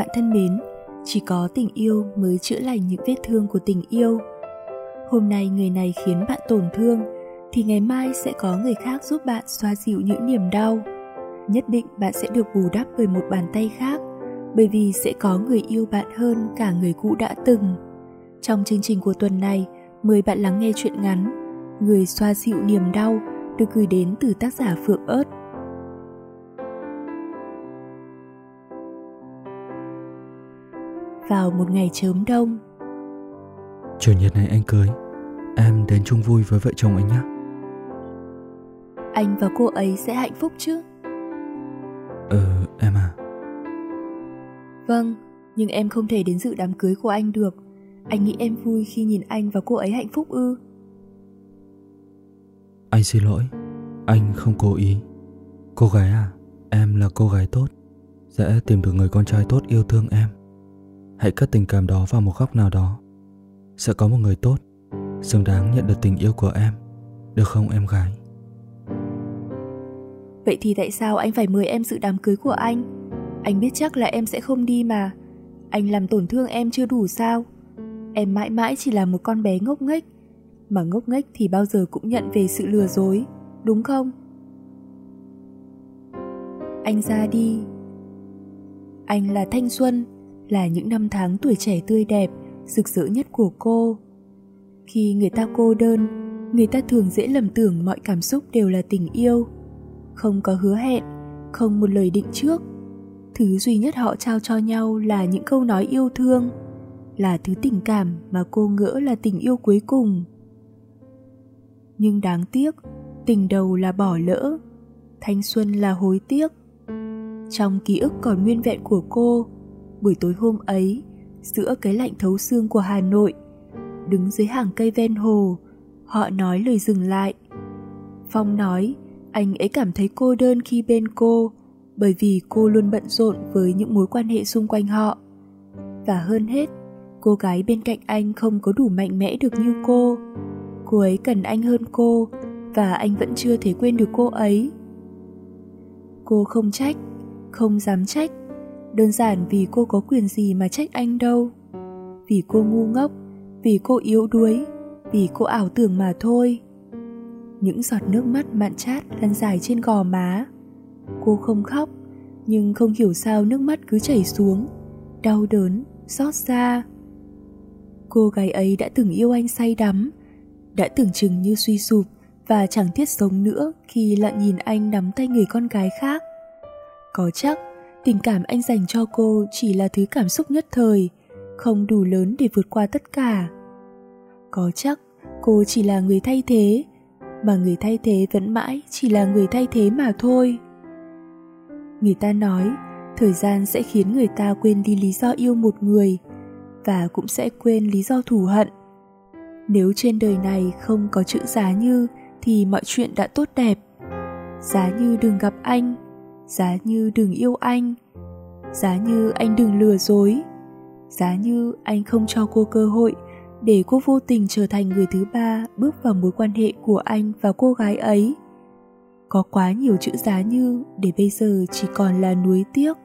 bạn thân mến, chỉ có tình yêu mới chữa lành những vết thương của tình yêu. Hôm nay người này khiến bạn tổn thương, thì ngày mai sẽ có người khác giúp bạn xoa dịu những niềm đau. Nhất định bạn sẽ được bù đắp bởi một bàn tay khác, bởi vì sẽ có người yêu bạn hơn cả người cũ đã từng. Trong chương trình của tuần này, mời bạn lắng nghe chuyện ngắn Người xoa dịu niềm đau được gửi đến từ tác giả Phượng ớt. Vào một ngày chớm đông. Chủ nhật này anh cưới Em đến chung vui với vợ chồng anh nhé. Anh và cô ấy sẽ hạnh phúc chứ? Ừ em à Vâng, nhưng em không thể đến dự đám cưới của anh được. Anh nghĩ em vui khi nhìn anh và cô ấy hạnh phúc ư? Anh xin lỗi Anh không cố ý. Cô gái à Em là cô gái tốt Sẽ tìm được người con trai tốt yêu thương em Hãy cất tình cảm đó vào một góc nào đó. Sẽ có một người tốt, Xứng đáng nhận được tình yêu của em. Được không, em gái? Vậy thì tại sao anh phải mời em dự đám cưới của anh? Anh biết chắc là em sẽ không đi mà. Anh làm tổn thương em chưa đủ sao? Em mãi mãi chỉ là một con bé ngốc nghếch, Mà ngốc nghếch thì bao giờ cũng nhận về sự lừa dối, Đúng không? Anh ra đi. Anh là thanh xuân. Là những năm tháng tuổi trẻ tươi đẹp, Rực rỡ nhất của cô. Khi người ta cô đơn, Người ta thường dễ lầm tưởng mọi cảm xúc đều là tình yêu. Không có hứa hẹn, không một lời định trước. Thứ duy nhất họ trao cho nhau là những câu nói yêu thương, là thứ tình cảm mà cô ngỡ là tình yêu cuối cùng. Nhưng đáng tiếc, tình đầu là bỏ lỡ, thanh xuân là hối tiếc. Trong ký ức còn nguyên vẹn của cô buổi tối hôm ấy, giữa cái lạnh thấu xương của hà nội, đứng dưới hàng cây ven hồ, họ nói lời dừng lại. Phong nói, anh ấy cảm thấy cô đơn khi bên cô, bởi vì cô luôn bận rộn với những mối quan hệ xung quanh họ. Và hơn hết, cô gái bên cạnh anh không có đủ mạnh mẽ được như cô. Cô ấy cần anh hơn cô, và anh vẫn chưa thể quên được cô ấy. Cô không trách, không dám trách đơn giản vì cô có quyền gì mà trách anh đâu. Vì cô ngu ngốc, vì cô yếu đuối, vì cô ảo tưởng mà thôi. Những giọt nước mắt mặn chát lăn dài trên gò má. Cô không khóc, nhưng không hiểu sao nước mắt cứ chảy xuống, đau đớn, xót xa. Cô gái ấy đã từng yêu anh say đắm, đã tưởng chừng như suy sụp và chẳng thiết sống nữa khi lặng nhìn anh nắm tay người con gái khác. Có chắc tình cảm anh dành cho cô chỉ là thứ cảm xúc nhất thời, không đủ lớn để vượt qua tất cả. Có chắc cô chỉ là người thay thế, mà người thay thế vẫn mãi chỉ là người thay thế mà thôi. Người ta nói, thời gian sẽ khiến người ta quên đi lý do yêu một người, và cũng sẽ quên lý do thù hận. Nếu trên đời này không có chữ giá như, thì mọi chuyện đã tốt đẹp. Giá như đừng gặp anh giá như đừng yêu anh. Giá như anh đừng lừa dối. Giá như anh không cho cô cơ hội để cô vô tình trở thành người thứ ba bước vào mối quan hệ của anh và cô gái ấy. Có quá nhiều chữ giá như để bây giờ chỉ còn là nuối tiếc.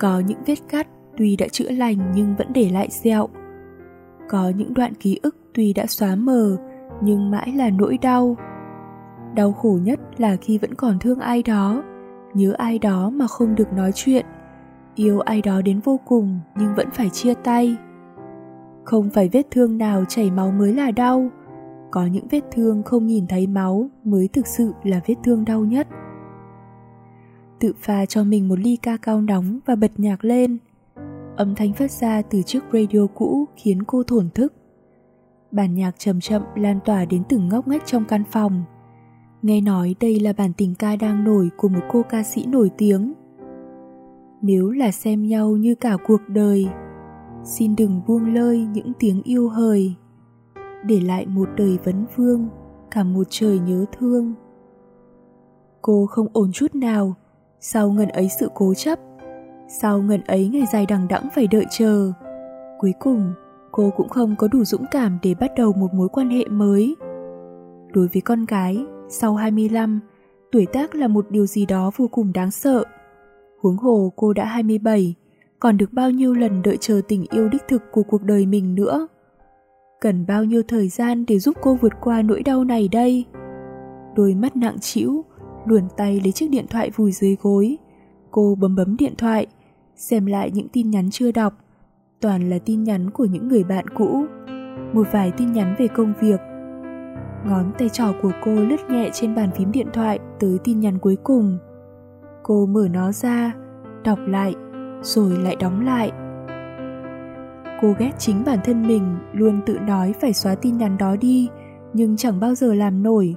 Có những vết cắt tuy đã chữa lành nhưng vẫn để lại sẹo. Có những đoạn ký ức tuy đã xóa mờ nhưng mãi là nỗi đau đau khổ nhất là khi vẫn còn thương ai đó, nhớ ai đó mà không được nói chuyện, yêu ai đó đến vô cùng nhưng vẫn phải chia tay. Không phải vết thương nào chảy máu mới là đau, có những vết thương không nhìn thấy máu mới thực sự là vết thương đau nhất. Tự pha cho mình một ly ca cao nóng và bật nhạc lên. Âm thanh phát ra từ chiếc radio cũ khiến cô thổn thức. Bản nhạc chậm chậm lan tỏa đến từng ngóc ngách trong căn phòng nghe nói đây là bản tình ca đang nổi của một cô ca sĩ nổi tiếng. Nếu là xem nhau như cả cuộc đời, xin đừng buông lơi những tiếng yêu hời. Để lại một đời vấn vương, cả một trời nhớ thương. Cô không ổn chút nào. Sau ngần ấy sự cố chấp? Sau ngần ấy ngày dài đằng đẵng phải đợi chờ? Cuối cùng, cô cũng không có đủ dũng cảm để bắt đầu một mối quan hệ mới. Đối với con gái sau 25 tuổi tác là một điều gì đó vô cùng đáng sợ Huống hồ cô đã 27, còn được bao nhiêu lần đợi chờ tình yêu đích thực của cuộc đời mình nữa. Cần bao nhiêu thời gian để giúp cô vượt qua nỗi đau này đây? Đôi mắt nặng trĩu, luồn tay lấy chiếc điện thoại vùi dưới gối. Cô bấm bấm điện thoại, xem lại những tin nhắn chưa đọc. Toàn là tin nhắn của những người bạn cũ. Một vài tin nhắn về công việc. Ngón tay trỏ của cô lướt nhẹ trên bàn phím điện thoại tới tin nhắn cuối cùng. Cô mở nó ra, đọc lại, rồi lại đóng lại. Cô ghét chính bản thân mình luôn tự nói phải xóa tin nhắn đó đi, nhưng chẳng bao giờ làm nổi.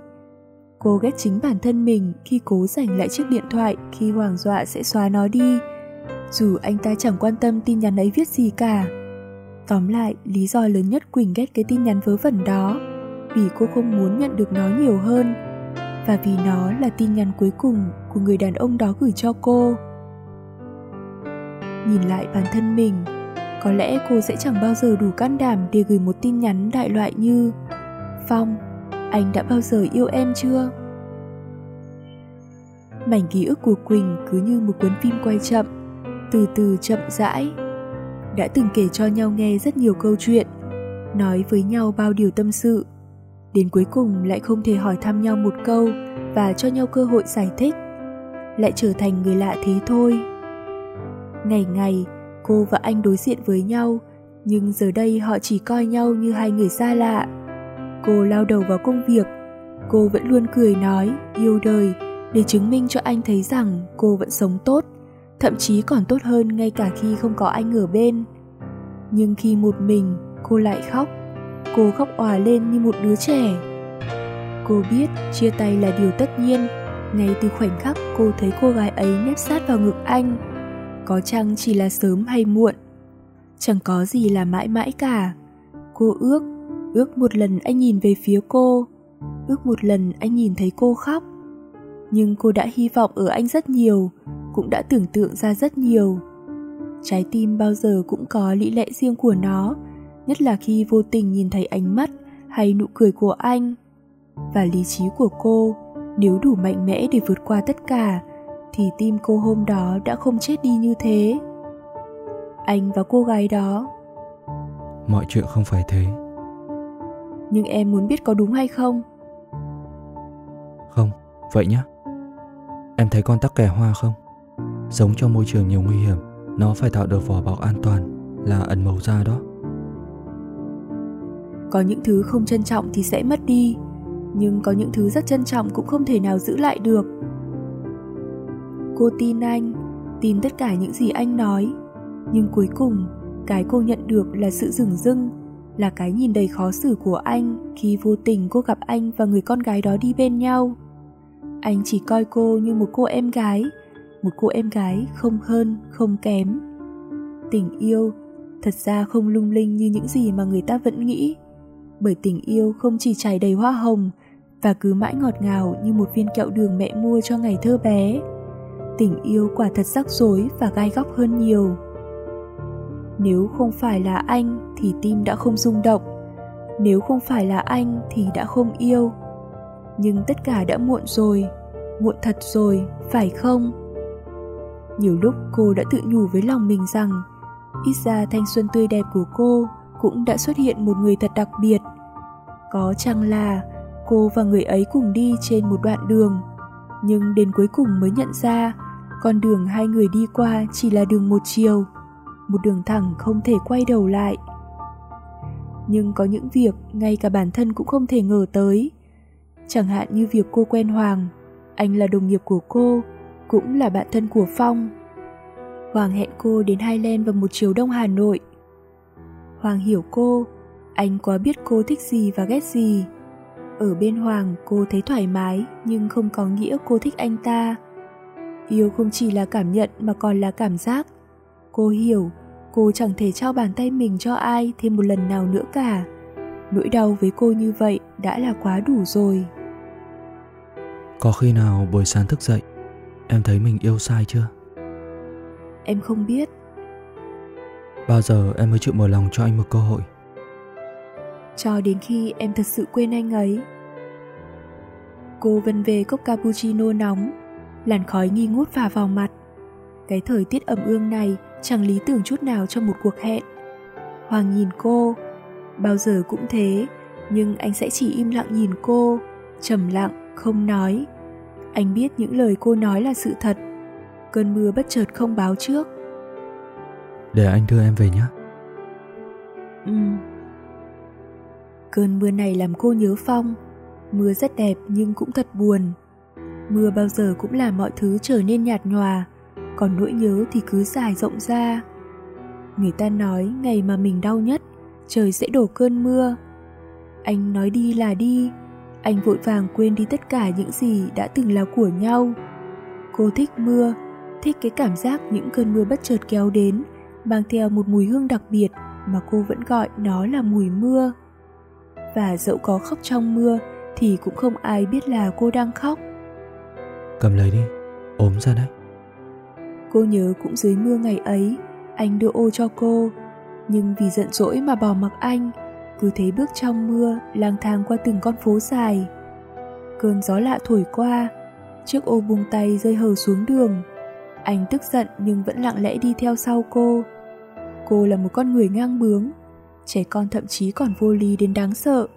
Cô ghét chính bản thân mình khi cố giành lại chiếc điện thoại khi Hoàng dọa sẽ xóa nó đi, dù anh ta chẳng quan tâm tin nhắn ấy viết gì cả. Tóm lại, lý do lớn nhất Quỳnh ghét cái tin nhắn vớ vẩn đó vì cô không muốn nhận được nó nhiều hơn và vì nó là tin nhắn cuối cùng của người đàn ông đó gửi cho cô. Nhìn lại bản thân mình, có lẽ cô sẽ chẳng bao giờ đủ can đảm để gửi một tin nhắn đại loại như Phong, anh đã bao giờ yêu em chưa? Mảnh ký ức của Quỳnh cứ như một cuốn phim quay chậm, từ từ chậm rãi. Đã từng kể cho nhau nghe rất nhiều câu chuyện, nói với nhau bao điều tâm sự. Đến cuối cùng lại không thể hỏi thăm nhau một câu và cho nhau cơ hội giải thích. Lại trở thành người lạ thế thôi. Ngày ngày, cô và anh đối diện với nhau, nhưng giờ đây họ chỉ coi nhau như hai người xa lạ Cô lao đầu vào công việc, cô vẫn luôn cười nói, yêu đời để chứng minh cho anh thấy rằng cô vẫn sống tốt, thậm chí còn tốt hơn ngay cả khi không có anh ở bên. Nhưng khi một mình, cô lại khóc. Cô khóc òa lên như một đứa trẻ. Cô biết chia tay là điều tất nhiên, ngay từ khoảnh khắc cô thấy cô gái ấy nép sát vào ngực anh. Có chăng chỉ là sớm hay muộn? Chẳng có gì là mãi mãi cả. Cô ước ước một lần anh nhìn về phía cô ước một lần anh nhìn thấy cô khóc nhưng cô đã hy vọng ở anh rất nhiều cũng đã tưởng tượng ra rất nhiều trái tim bao giờ cũng có lý lẽ riêng của nó nhất là khi vô tình nhìn thấy ánh mắt hay nụ cười của anh và lý trí của cô nếu đủ mạnh mẽ để vượt qua tất cả thì tim cô hôm đó đã không chết đi như thế. Anh và cô gái đó. Mọi chuyện không phải thế. Nhưng em muốn biết có đúng hay không? Không vậy nhé em thấy con tắc kè hoa không? Sống trong môi trường nhiều nguy hiểm nó phải tạo được vỏ bọc an toàn là ẩn màu da đó có những thứ không trân trọng thì sẽ mất đi. Nhưng có những thứ rất trân trọng cũng không thể nào giữ lại được. Cô tin anh, tin tất cả những gì anh nói. Nhưng cuối cùng, cái cô nhận được là sự dửng dưng là cái nhìn đầy khó xử của anh khi vô tình cô gặp anh và người con gái đó đi bên nhau. Anh chỉ coi cô như một cô em gái, một cô em gái không hơn, không kém. Tình yêu thật ra không lung linh như những gì mà người ta vẫn nghĩ bởi tình yêu không chỉ trải đầy hoa hồng và cứ mãi ngọt ngào như một viên kẹo đường mẹ mua cho ngày thơ bé. Tình yêu quả thật rắc rối và gai góc hơn nhiều. Nếu không phải là anh thì tim đã không rung động, nếu không phải là anh thì đã không yêu. Nhưng tất cả đã muộn rồi, muộn thật rồi, phải không? Nhiều lúc cô đã tự nhủ với lòng mình rằng, ít ra thanh xuân tươi đẹp của cô cũng đã xuất hiện một người thật đặc biệt có chăng là cô và người ấy cùng đi trên một đoạn đường, nhưng đến cuối cùng mới nhận ra con đường hai người đi qua chỉ là đường một chiều, một đường thẳng không thể quay đầu lại. Nhưng có những việc ngay cả bản thân cũng không thể ngờ tới. Chẳng hạn như việc cô quen hoàng, anh là đồng nghiệp của cô, cũng là bạn thân của phong. Hoàng hẹn cô đến highland vào một chiều đông hà nội. Hoàng hiểu cô anh quá biết cô thích gì và ghét gì? Ở bên hoàng cô thấy thoải mái nhưng không có nghĩa cô thích anh ta. Yêu không chỉ là cảm nhận mà còn là cảm giác. Cô hiểu cô chẳng thể trao bàn tay mình cho ai thêm một lần nào nữa cả. Nỗi đau với cô như vậy đã là quá đủ rồi. Có khi nào buổi sáng thức dậy em thấy mình yêu sai chưa? Em không biết. Bao giờ em mới chịu mở lòng cho anh một cơ hội cho đến khi em thật sự quên anh ấy cô vân về cốc cappuccino nóng làn khói nghi ngút phả vào mặt Cái thời tiết ẩm ương này chẳng lý tưởng chút nào cho một cuộc hẹn. Hoàng nhìn cô, bao giờ cũng thế, nhưng anh sẽ chỉ im lặng nhìn cô, trầm lặng, không nói. Anh biết những lời cô nói là sự thật. Cơn mưa bất chợt không báo trước. Để anh đưa em về nhé. Ừ. Cơn mưa này làm cô nhớ Phong. Mưa rất đẹp nhưng cũng thật buồn. Mưa bao giờ cũng làm mọi thứ trở nên nhạt nhòa, còn nỗi nhớ thì cứ dài rộng ra. Người ta nói ngày mà mình đau nhất, trời sẽ đổ cơn mưa. Anh nói đi là đi, anh vội vàng quên đi tất cả những gì đã từng là của nhau. Cô thích mưa, thích cái cảm giác những cơn mưa bất chợt kéo đến, mang theo một mùi hương đặc biệt mà cô vẫn gọi nó là mùi mưa. Và dẫu có khóc trong mưa thì cũng không ai biết là cô đang khóc. Cầm lấy đi, ốm ra đấy. Cô nhớ cũng dưới mưa ngày ấy, anh đưa ô cho cô, nhưng vì giận dỗi mà bỏ mặc anh, cứ thế bước trong mưa, lang thang qua từng con phố dài. Cơn gió lạ thổi qua, chiếc ô buông tay rơi hờ xuống đường. Anh tức giận nhưng vẫn lặng lẽ đi theo sau cô. Cô là một con người ngang bướng, trẻ con thậm chí còn vô lý đến đáng sợ.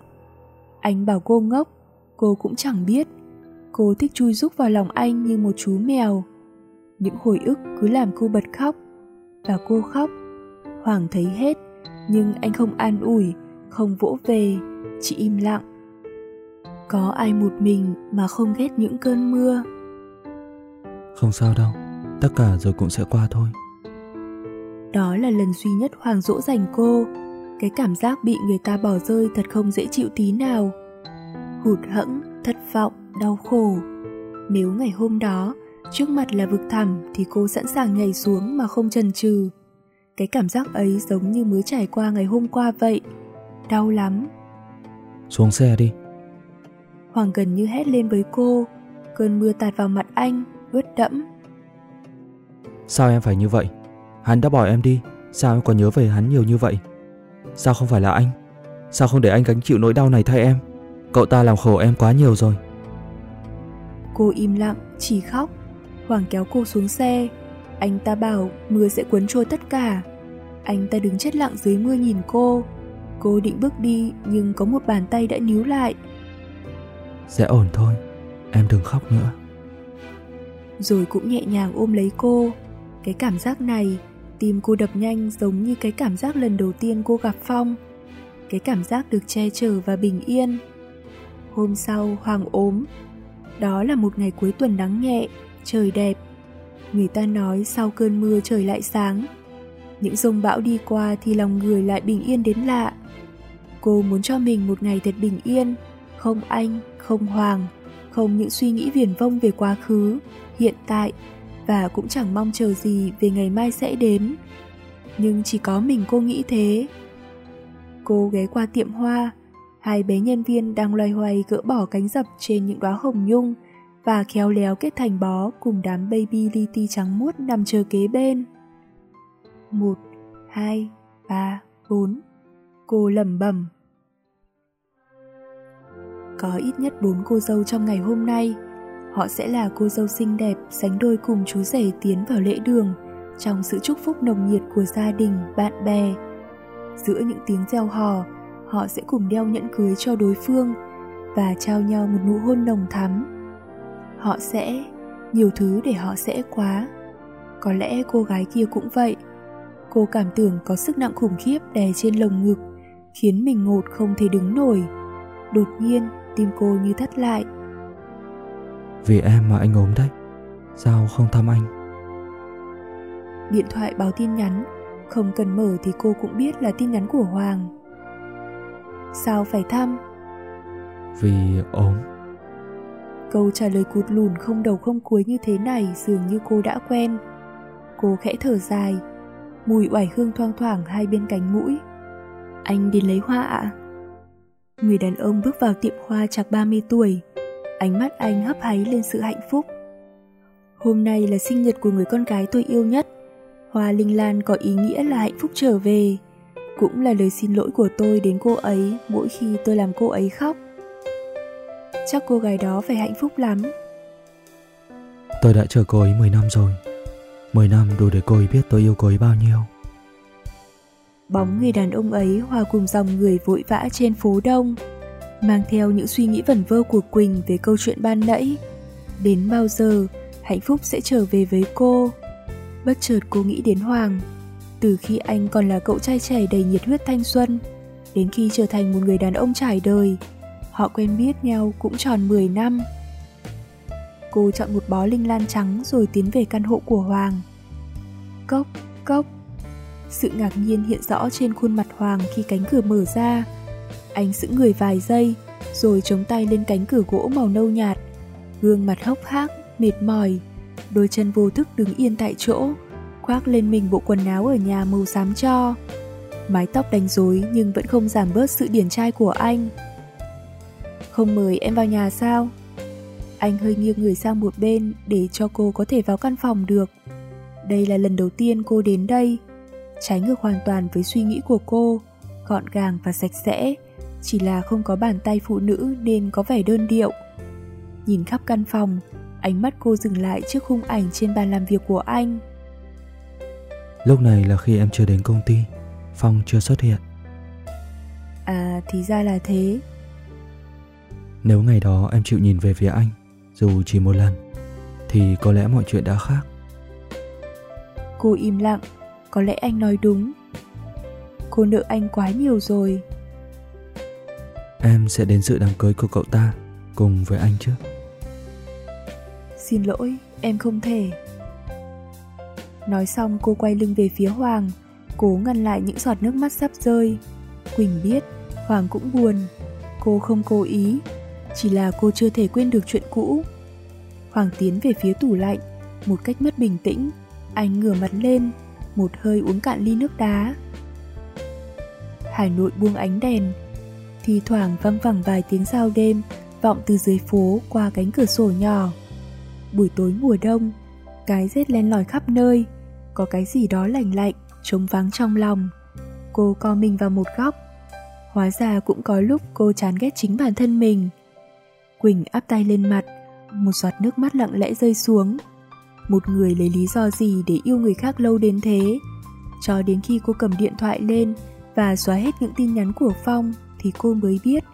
Anh bảo cô ngốc, cô cũng chẳng biết. Cô thích chui rúc vào lòng anh như một chú mèo. Những hồi ức cứ làm cô bật khóc. Và cô khóc. Hoàng thấy hết, nhưng anh không an ủi, không vỗ về, chỉ im lặng. Có ai một mình mà không ghét những cơn mưa? Không sao đâu, tất cả rồi cũng sẽ qua thôi. Đó là lần duy nhất Hoàng dỗ dành cô. Cái cảm giác bị người ta bỏ rơi thật không dễ chịu tí nào. Hụt hẫng, thất vọng, đau khổ. Nếu ngày hôm đó trước mặt là vực thẳm thì cô sẵn sàng nhảy xuống mà không chần chừ. Cái cảm giác ấy giống như mới trải qua ngày hôm qua vậy. Đau lắm. Xuống xe đi. Hoàng gần như hét lên với cô. Cơn mưa tạt vào mặt anh, ướt đẫm. Sao em phải như vậy? Hắn đã bỏ em đi, sao em còn nhớ về hắn nhiều như vậy? Sao không phải là anh? Sao không để anh gánh chịu nỗi đau này thay em? Cậu ta làm khổ em quá nhiều rồi. Cô im lặng, chỉ khóc. Hoàng kéo cô xuống xe. Anh ta bảo mưa sẽ cuốn trôi tất cả. Anh ta đứng chết lặng dưới mưa nhìn cô. Cô định bước đi nhưng có một bàn tay đã níu lại. Sẽ ổn thôi, em đừng khóc nữa. Rồi cũng nhẹ nhàng ôm lấy cô. Cái cảm giác này, tim cô đập nhanh giống như cái cảm giác lần đầu tiên cô gặp Phong. Cái cảm giác được che chở và bình yên. Hôm sau Hoàng ốm. Đó là một ngày cuối tuần nắng nhẹ, trời đẹp. Người ta nói sau cơn mưa trời lại sáng. Những rông bão đi qua thì lòng người lại bình yên đến lạ. Cô muốn cho mình một ngày thật bình yên, không anh, không Hoàng, không những suy nghĩ viển vông về quá khứ, hiện tại và cũng chẳng mong chờ gì về ngày mai sẽ đến. Nhưng chỉ có mình cô nghĩ thế. Cô ghé qua tiệm hoa, hai bé nhân viên đang loay hoay gỡ bỏ cánh dập trên những đóa hồng nhung và khéo léo kết thành bó cùng đám baby li ti trắng muốt nằm chờ kế bên. Một, hai, ba, bốn. Cô lẩm bẩm. Có ít nhất bốn cô dâu trong ngày hôm nay. Họ sẽ là cô dâu xinh đẹp sánh đôi cùng chú rể tiến vào lễ đường trong sự chúc phúc nồng nhiệt của gia đình, bạn bè. Giữa những tiếng reo hò, họ sẽ cùng đeo nhẫn cưới cho đối phương và trao nhau một nụ hôn nồng thắm. Họ sẽ, nhiều thứ để họ sẽ quá. Có lẽ cô gái kia cũng vậy. Cô cảm tưởng có sức nặng khủng khiếp đè trên lồng ngực, khiến mình ngột không thể đứng nổi. Đột nhiên, tim cô như thắt lại. Vì em mà anh ốm đấy, sao không thăm anh? Điện thoại báo tin nhắn, không cần mở thì cô cũng biết là tin nhắn của Hoàng. Sao phải thăm? Vì ốm. Câu trả lời cụt lùn không đầu không cuối như thế này dường như cô đã quen. Cô khẽ thở dài, mùi oải hương thoang thoảng hai bên cánh mũi. Anh đến lấy hoa ạ. Người đàn ông bước vào tiệm hoa chạc 30 tuổi. Ánh mắt anh hấp háy lên sự hạnh phúc. Hôm nay là sinh nhật của người con gái tôi yêu nhất. Hoa linh lan có ý nghĩa là hạnh phúc trở về. Cũng là lời xin lỗi của tôi đến cô ấy mỗi khi tôi làm cô ấy khóc. Chắc cô gái đó phải hạnh phúc lắm. Tôi đã chờ cô ấy 10 năm rồi. 10 năm đủ để cô ấy biết tôi yêu cô ấy bao nhiêu Bóng người đàn ông ấy hòa cùng dòng người vội vã trên phố đông Mang theo những suy nghĩ vẩn vơ của Quỳnh về câu chuyện ban nãy. Đến bao giờ hạnh phúc sẽ trở về với cô? Bất chợt cô nghĩ đến Hoàng. Từ khi anh còn là cậu trai trẻ đầy nhiệt huyết thanh xuân Đến khi trở thành một người đàn ông trải đời Họ quen biết nhau cũng tròn 10 năm. Cô chọn một bó linh lan trắng rồi tiến về căn hộ của Hoàng. Cốc, cốc. Sự ngạc nhiên hiện rõ trên khuôn mặt Hoàng khi cánh cửa mở ra. Anh sững người vài giây Rồi chống tay lên cánh cửa gỗ màu nâu nhạt Gương mặt hốc hác, mệt mỏi Đôi chân vô thức đứng yên tại chỗ Khoác lên mình bộ quần áo ở nhà màu xám cho Mái tóc đánh rối nhưng vẫn không giảm bớt sự điển trai của anh Không mời em vào nhà sao? Anh hơi nghiêng người sang một bên để cho cô có thể vào căn phòng được. Đây là lần đầu tiên cô đến đây. Trái ngược hoàn toàn với suy nghĩ của cô, gọn gàng và sạch sẽ, chỉ là không có bàn tay phụ nữ nên có vẻ đơn điệu. Nhìn khắp căn phòng, ánh mắt cô dừng lại trước khung ảnh trên bàn làm việc của anh. Lúc này là khi em chưa đến công ty, Phong chưa xuất hiện. À thì ra là thế. Nếu ngày đó em chịu nhìn về phía anh, dù chỉ một lần thì có lẽ mọi chuyện đã khác cô im lặng có lẽ anh nói đúng cô nợ anh quá nhiều rồi em sẽ đến dự đám cưới của cậu ta cùng với anh chứ. Xin lỗi em không thể. Nói xong cô quay lưng về phía hoàng cố ngăn lại những giọt nước mắt sắp rơi. Quỳnh biết hoàng cũng buồn. Cô không cố ý chỉ là cô chưa thể quên được chuyện cũ. Hoàng tiến về phía tủ lạnh, một cách mất bình tĩnh, anh ngửa mặt lên, một hơi uống cạn ly nước đá. Hà Nội buông ánh đèn, thì thoảng văng vẳng vài tiếng sao đêm vọng từ dưới phố qua cánh cửa sổ nhỏ. Buổi tối mùa đông, cái rét len lỏi khắp nơi, có cái gì đó lạnh lạnh, trống vắng trong lòng. Cô co mình vào một góc. Hóa ra cũng có lúc cô chán ghét chính bản thân mình. Quỳnh áp tay lên mặt, một giọt nước mắt lặng lẽ rơi xuống. Một người lấy lý do gì để yêu người khác lâu đến thế? Cho đến khi cô cầm điện thoại lên và xóa hết những tin nhắn của Phong thì cô mới biết,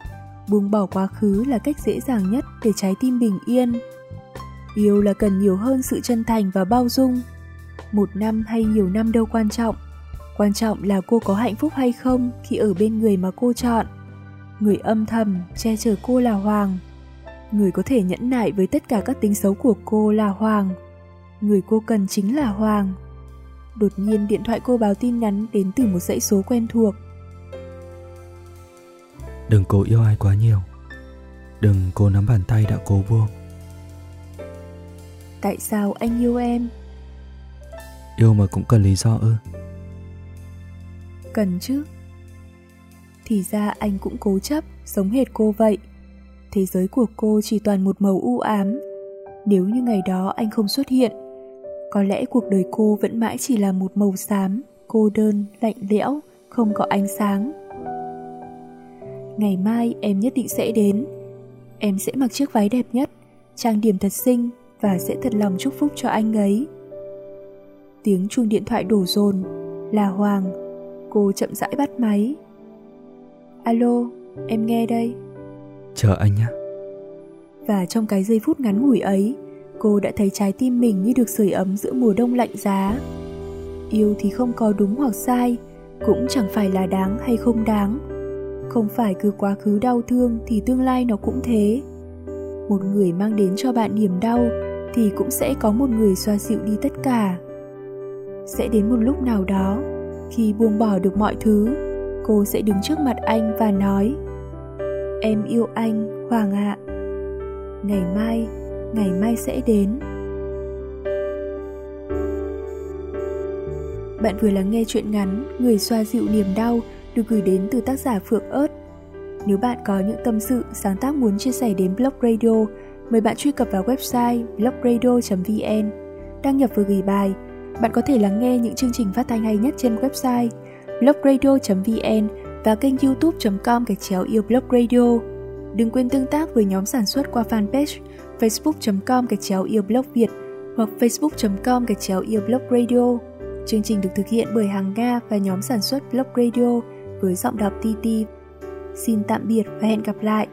buông bỏ quá khứ là cách dễ dàng nhất để trái tim bình yên. Yêu là cần nhiều hơn sự chân thành và bao dung. Một năm hay nhiều năm đâu quan trọng. Quan trọng là cô có hạnh phúc hay không khi ở bên người mà cô chọn. Người âm thầm che chở cô là Hoàng người có thể nhẫn nại với tất cả các tính xấu của cô là Hoàng. Người cô cần chính là Hoàng. Đột nhiên điện thoại cô báo tin nhắn đến từ một dãy số quen thuộc. Đừng cố yêu ai quá nhiều. Đừng cố nắm bàn tay đã cố buông. Tại sao anh yêu em? Yêu mà cũng cần lý do ư? Cần chứ. Thì ra anh cũng cố chấp, sống hệt cô vậy thế giới của cô chỉ toàn một màu u ám nếu như ngày đó anh không xuất hiện có lẽ cuộc đời cô vẫn mãi chỉ là một màu xám cô đơn lạnh lẽo không có ánh sáng ngày mai em nhất định sẽ đến em sẽ mặc chiếc váy đẹp nhất trang điểm thật xinh và sẽ thật lòng chúc phúc cho anh ấy tiếng chuông điện thoại đổ dồn là hoàng cô chậm rãi bắt máy alo em nghe đây Chờ anh nhé. Và trong cái giây phút ngắn ngủi ấy, cô đã thấy trái tim mình như được sưởi ấm giữa mùa đông lạnh giá. Yêu thì không có đúng hoặc sai, cũng chẳng phải là đáng hay không đáng. Không phải cứ quá khứ đau thương thì tương lai nó cũng thế. Một người mang đến cho bạn niềm đau thì cũng sẽ có một người xoa dịu đi tất cả. Sẽ đến một lúc nào đó, khi buông bỏ được mọi thứ, cô sẽ đứng trước mặt anh và nói Em yêu anh, Hoàng ạ. Ngày mai, ngày mai sẽ đến. Bạn vừa lắng nghe chuyện ngắn Người xoa dịu niềm đau được gửi đến từ tác giả Phượng ớt. Nếu bạn có những tâm sự, sáng tác muốn chia sẻ đến Blog Radio, mời bạn truy cập vào website blogradio.vn, đăng nhập và gửi bài. Bạn có thể lắng nghe những chương trình phát thanh hay nhất trên website blogradio.vn và kênh youtube.com gạch chéo yêu blog radio. Đừng quên tương tác với nhóm sản xuất qua fanpage facebook.com gạch chéo yêu blog Việt hoặc facebook.com gạch chéo earblog radio. Chương trình được thực hiện bởi Hàng Nga và nhóm sản xuất Blog Radio với giọng đọc TT. Xin tạm biệt và hẹn gặp lại.